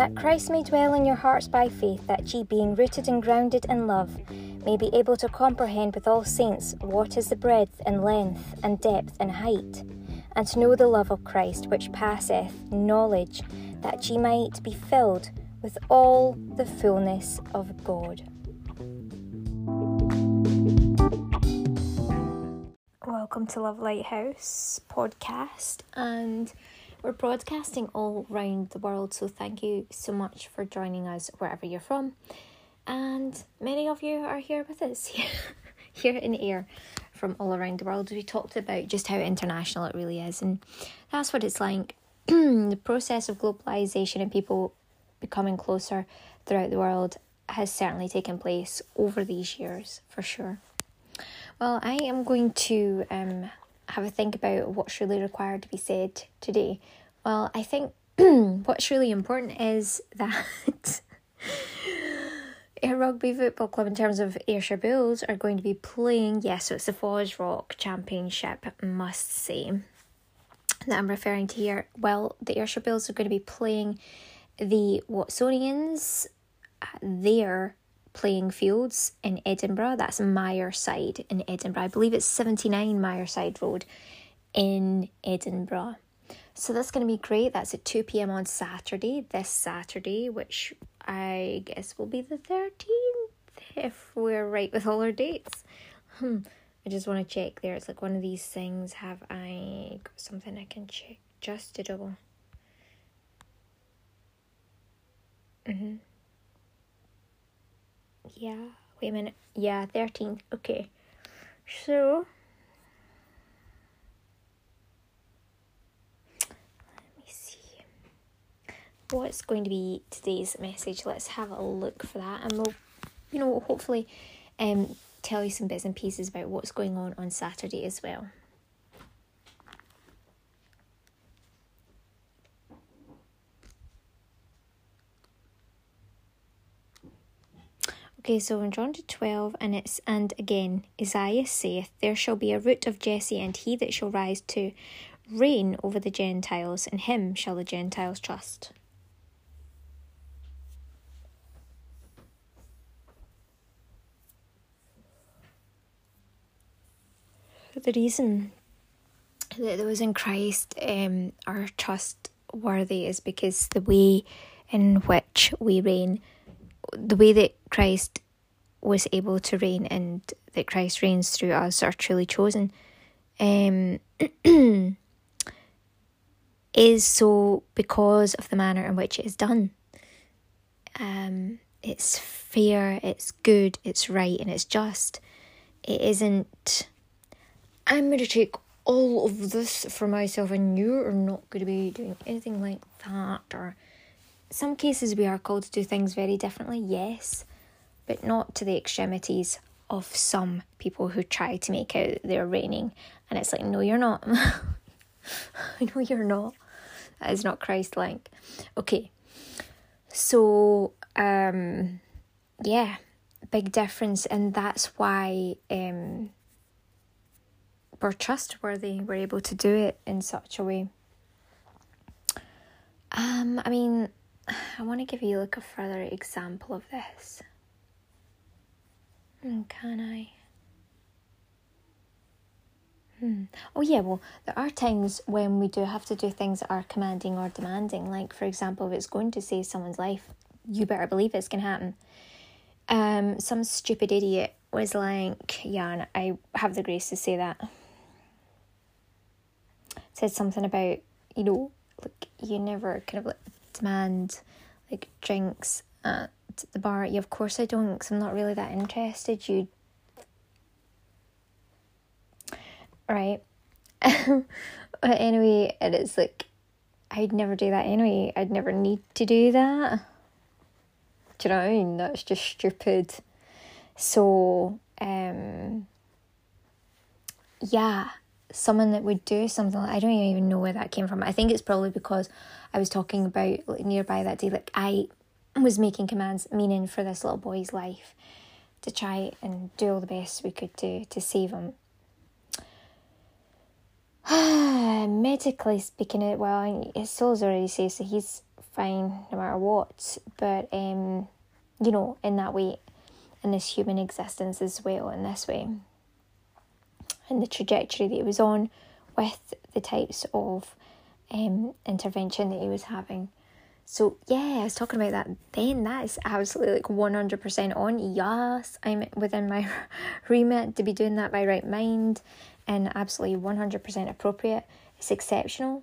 that Christ may dwell in your hearts by faith, that ye, being rooted and grounded in love, may be able to comprehend with all saints what is the breadth and length and depth and height, and to know the love of Christ which passeth knowledge, that ye might be filled with all the fullness of God. Welcome to Love Lighthouse podcast, and we're broadcasting all around the world. So, thank you so much for joining us wherever you're from. And many of you are here with us here in Ayr from all around the world. We talked about just how international it really is, and that's what it's like. the process of globalization and people becoming closer throughout the world has certainly taken place over these years for sure. Well, I am going to um, have a think about what's really required to be said today. Well, I think what's really important is that Ayr Rugby Football Club, in terms of Ayrshire Bulls, are going to be playing. Yes, so it's the Fosroc Championship, must say, that I'm referring to here. Well, the Ayrshire Bulls are going to be playing the Watsonians, uh, their playing fields in Edinburgh. That's Myreside in Edinburgh. I believe it's 79 Myreside Road in Edinburgh. So that's going to be great. That's at 2 pm on Saturday, this Saturday, which I guess will be the 13th if we're right with all our dates. Hmm. I just want to check there. It's like one of these things. Have I got something I can check just to double? Mm-hmm. Yeah, wait a minute. Yeah, 13th. Okay. So. Let me see. What's going to be today's message? Let's have a look for that. And we'll, you know, hopefully um, tell you some bits and pieces about what's going on on Saturday as well. Okay, so in John to 12, and it's, and again, Isaiah saith, There shall be a root of Jesse, and he that shall rise to reign over the Gentiles, and him shall the Gentiles trust. The reason that those in Christ um, are trustworthy is because the way in which we reign the way that Christ was able to reign and that Christ reigns through us are truly chosen um, is so because of the manner in which it is done. Um, it's fair, it's good, it's right, and it's just. It isn't, I'm going to take all of this for myself, and you are not going to be doing anything like that, or some cases we are called to do things very differently, yes, but not to the extremities of some people who try to make out they're reigning. And it's like, no, you're not. no, you're not. That is not Christ like. Okay. So, um, yeah, big difference. And that's why um, we're trustworthy. We're able to do it in such a way. Um, I mean, I want to give you like a further example of this. Hmm, can I? Hmm. Oh, yeah, well, there are times when we do have to do things that are commanding or demanding. Like, for example, if it's going to save someone's life, you better believe it's to happen. Um, some stupid idiot was like, yeah, and I have the grace to say that. Said something about, you know, like, you never kind of like demand like drinks at the bar. Yeah, of course I don't, because I'm not really that interested. You, right? but anyway, it is like I'd never do that anyway. I'd never need to do that. Do you know what I mean? That's just stupid. So, um, yeah, someone that would do something like I don't even know where that came from. I think it's probably because I was talking about like nearby that day, like I was making commands, meaning for this little boy's life, to try and do all the best we could do to save him. Medically speaking, it well, his soul's already saved, so he's fine no matter what. But um, you know, in that way, in this human existence as well, in this way, and the trajectory that he was on with the types of um intervention that he was having. So yeah, I was talking about that then. That is absolutely like one hundred percent on. Yes, I'm within my remit to be doing that by right mind, and absolutely one hundred percent appropriate. It's exceptional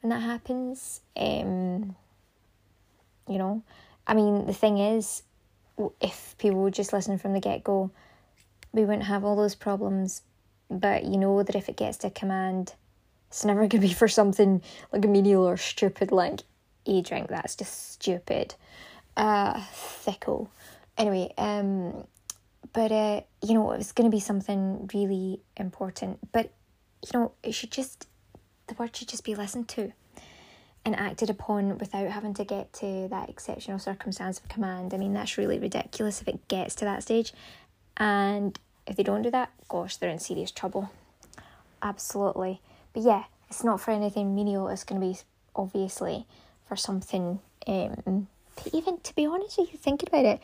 when that happens. Um, you know, I mean, the thing is, if people would just listen from the get go, we wouldn't have all those problems. But you know that if it gets to command, it's never going to be for something like a menial or stupid like e drink. That's just stupid. Uh, thickle. Anyway, um, but uh, you know, it was going to be something really important. But you know, it should just the word should just be listened to and acted upon without having to get to that exceptional circumstance of command. I mean, that's really ridiculous if it gets to that stage. And if they don't do that, gosh, they're in serious trouble. Absolutely. But yeah, it's not for anything menial, it's going to be obviously for something. Um, even to be honest with you, thinking about it,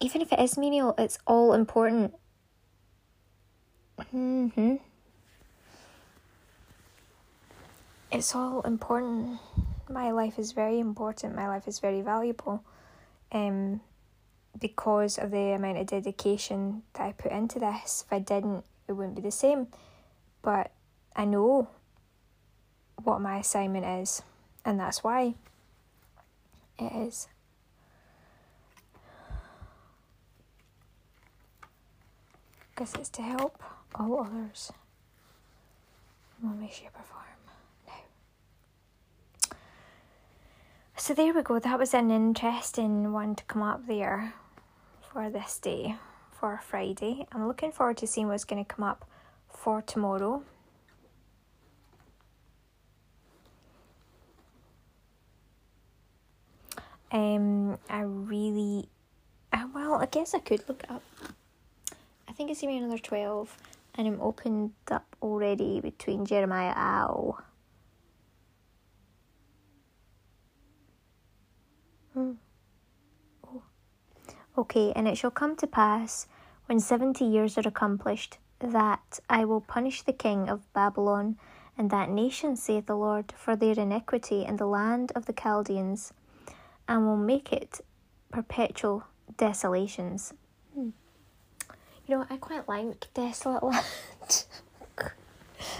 even if it is menial, it's all important. hmm It's all important. My life is very important. My life is very valuable. Um, because of the amount of dedication that I put into this. If I didn't, it wouldn't be the same. But I know what my assignment is, and that's why it is. Because it's to help all others in shape, or form. So there we go. That was an interesting one to come up there for this day, for Friday. I'm looking forward to seeing what's going to come up for tomorrow. Um, I really, uh, well, I guess I could look up. I think it's even another 12, and I'm opened up already between Jeremiah Ow. Okay, and it shall come to pass, when seventy years are accomplished, that I will punish the king of Babylon and that nation, saith the Lord, for their iniquity in the land of the Chaldeans and will make it perpetual desolations. Hmm. You know, I quite like Desolate Land.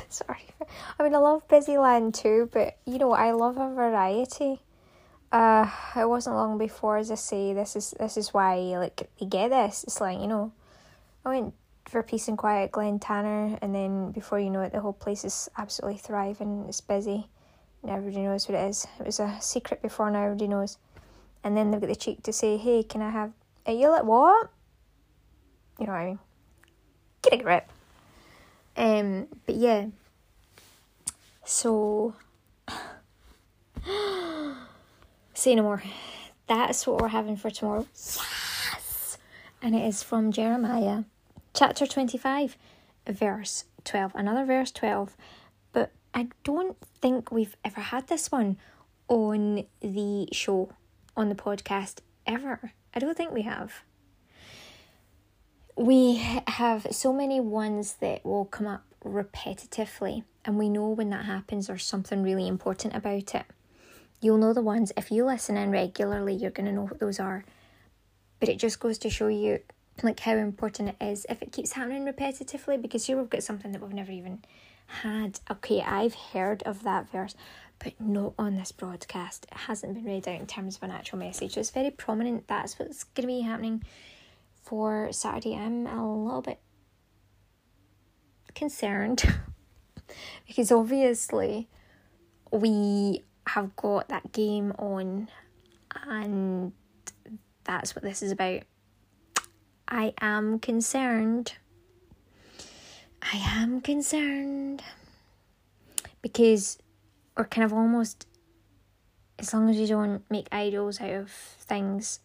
Sorry. I mean, I love Busy Land too, but you know, I love a variety. Uh, it wasn't long before, as I say, this is this is why like you get this. It's like you know, I went for peace and quiet Glen Tanar and then before you know it, the whole place is absolutely thriving. It's busy, and everybody knows what it is. It was a secret before, now everybody knows and then they've got the cheek to say, "Hey, can I have a you like what?" You know what I mean? Get a grip. Um, but yeah. So, say no more. That's what we're having for tomorrow. Yes, and it is from Jeremiah, chapter twenty-five, verse twelve. Another verse twelve, but I don't think we've ever had this one on the show on the podcast ever. I don't think we have. We have so many ones that will come up repetitively, and we know when that happens there's something really important about it. You'll know the ones, if you listen in regularly, you're going to know what those are. But it just goes to show you like how important it is if it keeps happening repetitively because here we've got something that we've never even had. Okay, I've heard of that verse, but not on this broadcast. It hasn't been read out in terms of an actual message. So it's very prominent. That's what's going to be happening for Saturday. I'm a little bit concerned because obviously we have got that game on and that's what this is about. I am concerned. I am concerned because or kind of almost as long as you don't make idols out of things,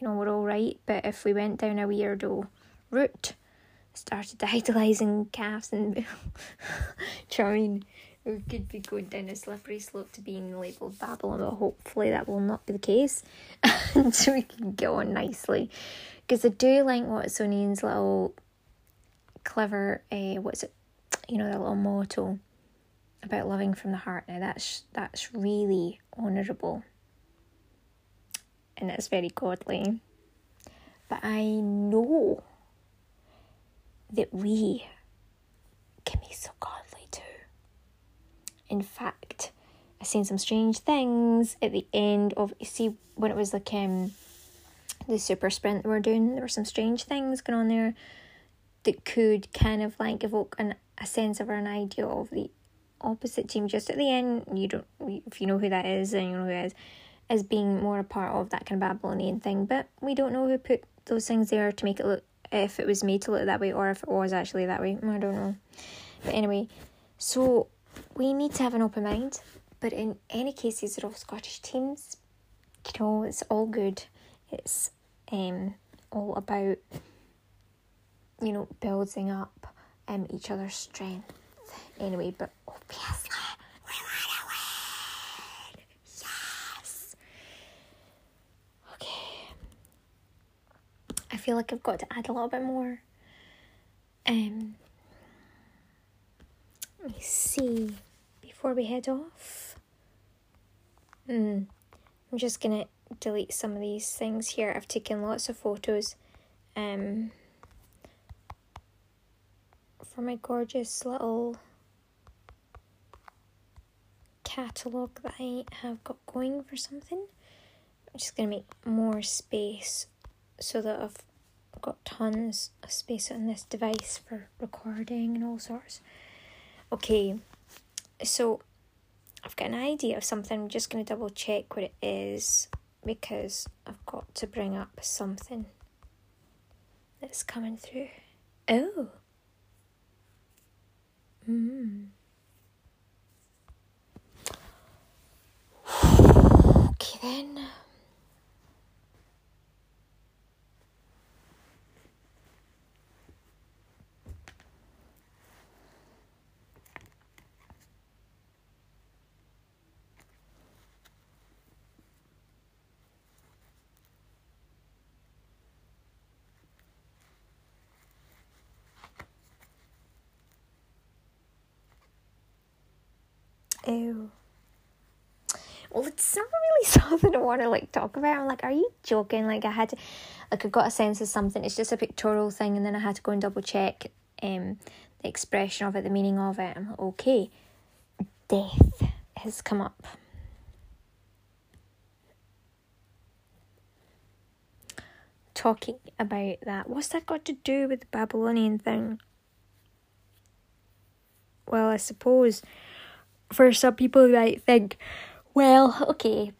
you know, we're all right. But if we went down a weirdo route, started idolizing calves and mean? We could be going down a slippery slope to being labelled Babylon, but hopefully that will not be the case. and we can go on nicely. Because I do like what O'Neill's little clever, uh, what's it, you know, that little motto about loving from the heart. Now that's that's really honourable and it's very godly. But I know that we can be so godly. In fact, I've seen some strange things at the end of you see when it was like um the super sprint we were doing, there were some strange things going on there that could kind of like evoke an, a sense of or an idea of the opposite team just at the end. You don't if you know who that is, and you know who it is, as being more a part of that kind of Babylonian thing. But we don't know who put those things there to make it look if it was made to look that way or if it was actually that way. I don't know. But anyway, so we need to have an open mind. But in any case, these are all Scottish teams. You know, it's all good. It's um all about you know building up um each other's strength. Anyway, but obviously we want to win. Yes. Okay. I feel like I've got to add a little bit more. Um. Let me see before we head off. Hmm. I'm just gonna delete some of these things here. I've taken lots of photos. Um. For my gorgeous little catalogue that I have got going for something. I'm just to make more space so that I've got tons of space on this device for recording and all sorts. Okay, so I've got an idea of something. I'm just going to double check what it is because I've got to bring up something that's coming through. Oh. Hmm. Okay then. Ew. Well, it's not really something I want to like talk about. I'm like, are you joking? Like, I had to, like, I got a sense of something. It's just a pictorial thing, and then I had to go and double check um the expression of it, the meaning of it. I'm like, okay, death has come up. Talking about that. What's that got to do with the Babylonian thing? Well, I suppose for some people might think, well, okay,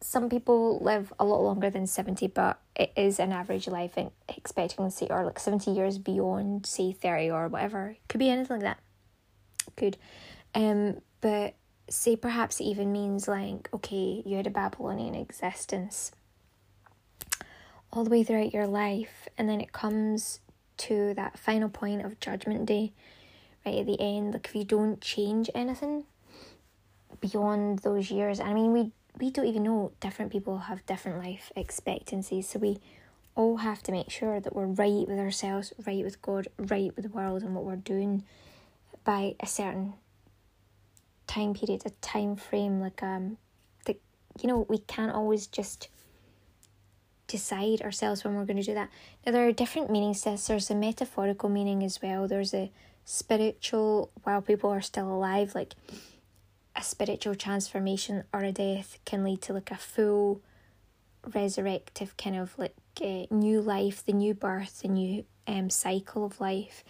some people live a lot longer than 70, but it is an average life expectancy or like 70 years beyond, say, 30 or whatever. Could be anything like that. Could. Um, but say perhaps it even means like, okay, you had a Babylonian existence all the way throughout your life, and then it comes to that final point of Judgment Day, right at the end. Like, if you don't change anything, beyond those years. I mean, we we don't even know different people have different life expectancies, so we all have to make sure that we're right with ourselves, right with God, right with the world, and what we're doing by a certain time period, a time frame. Like um, the you know we can't always just decide ourselves when we're going to do that. Now there are different meanings to this. There's a metaphorical meaning as well. There's a spiritual while people are still alive, like a spiritual transformation or a death can lead to like a full resurrective kind of like uh, new life, the new birth, the new um cycle of life,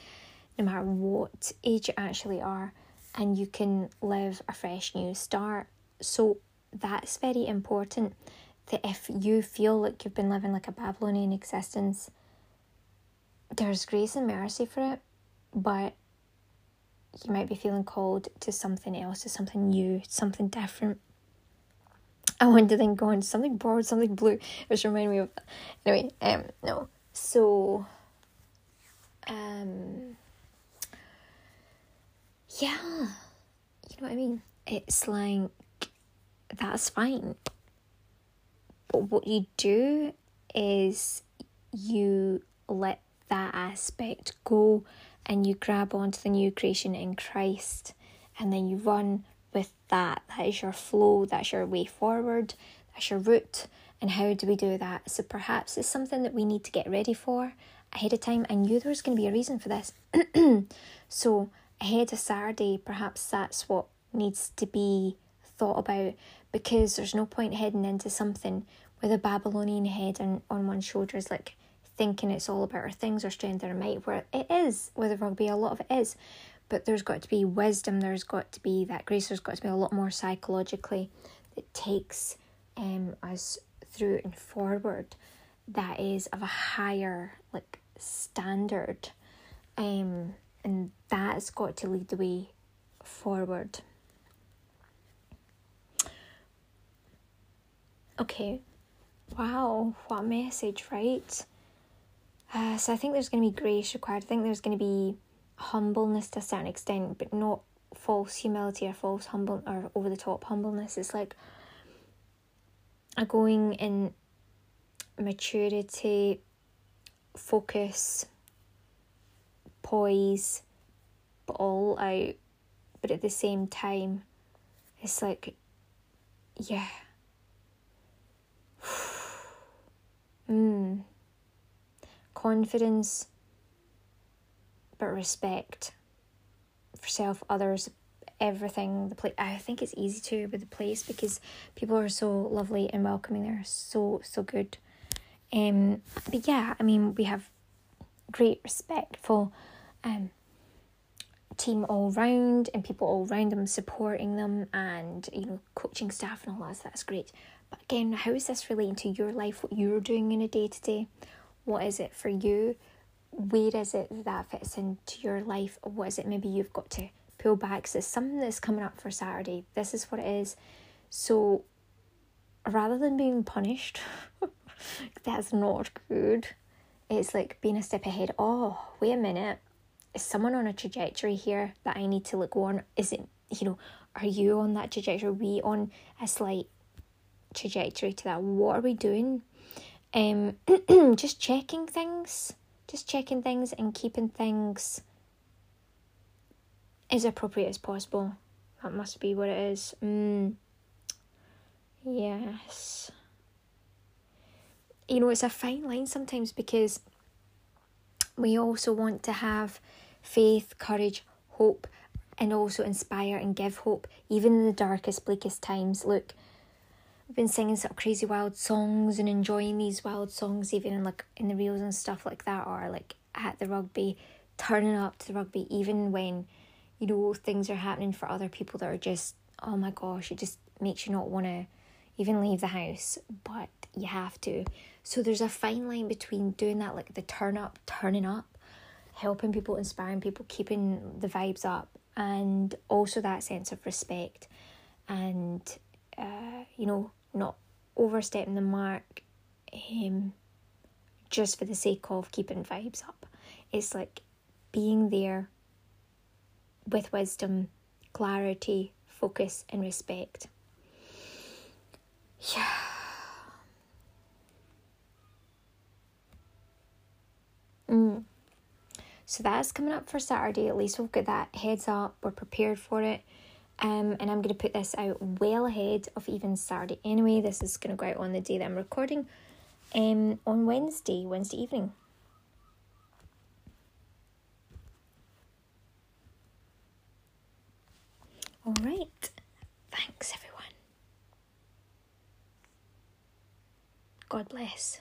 no matter what age you actually are, and you can live a fresh new start. So that's very important. That if you feel like you've been living like a Babylonian existence, there's grace and mercy for it, but you might be feeling called to something else, to something new, something different. I want to then go on something broad, something blue, which reminded me of anyway, um no. So um yeah. You know what I mean? It's like, that's fine. But what you do is you let that aspect go and you grab onto the new creation in Christ and then you run with that. That is your flow, that's your way forward, that's your route. And how do we do that? So perhaps it's something that we need to get ready for ahead of time. I knew there was going to be a reason for this. so ahead of Saturday, perhaps that's what needs to be thought about because there's no point heading into something with a Babylonian head on, on one's shoulders, like thinking it's all about our things or strength or might, where it is with rugby, a lot of it is. But there's got to be wisdom, there's got to be that grace, there's got to be a lot more psychologically that takes um, us through and forward that is of a higher like standard. Um and that's got to lead the way forward. Okay. Wow what a message right uh, so i think there's going to be grace required i think there's going to be humbleness to a certain extent but not false humility or false humble or over the top humbleness it's like a going in maturity, focus, poise, but all out. But at the same time, it's like, yeah. mm. Confidence, but respect for self, others, everything. The place I think it's easy to with the place because people are so lovely and welcoming. They're so so good. Um, but yeah, I mean we have great respectful um team all round and people all round them supporting them and you know coaching staff and all that. So that's great. But again, how is this relating to your life? What you're doing in a day to day? What is it for you? Where is it that fits into your life? What is it maybe you've got to pull back. So something that's coming up for Saturday. This is what it is. So rather than being punished, that's not good. It's like being a step ahead. Oh, wait a minute. Is someone on a trajectory here that I need to look on? Is it, you know, are you on that trajectory? Are we on a slight trajectory to that? What are we doing? Um, just checking things, just checking things and keeping things as appropriate as possible. That must be what it is. Mm. Yes. You know, it's a fine line sometimes because we also want to have faith, courage, hope, and also inspire and give hope, even in the darkest, bleakest times. Look, I've been singing some crazy wild songs and enjoying these wild songs, even in like in the reels and stuff like that, or like at the rugby, turning up to the rugby, even when you know, things are happening for other people that are just, oh my gosh, it just makes you not want to even leave the house, but you have to. So there's a fine line between doing that, like the turn up, turning up, helping people, inspiring people, keeping the vibes up, and also that sense of respect and, uh, you know, not overstepping the mark um, just for the sake of keeping vibes up. It's like being there with wisdom, clarity, focus, and respect. Yeah. Mm. So that's coming up for Saturday. At least we've got that heads up. We're prepared for it. Um, and I'm going to put this out well ahead of even Saturday anyway. This is going to go out on the day that I'm recording um, on Wednesday, Wednesday evening. All right. Thanks, everyone. God bless.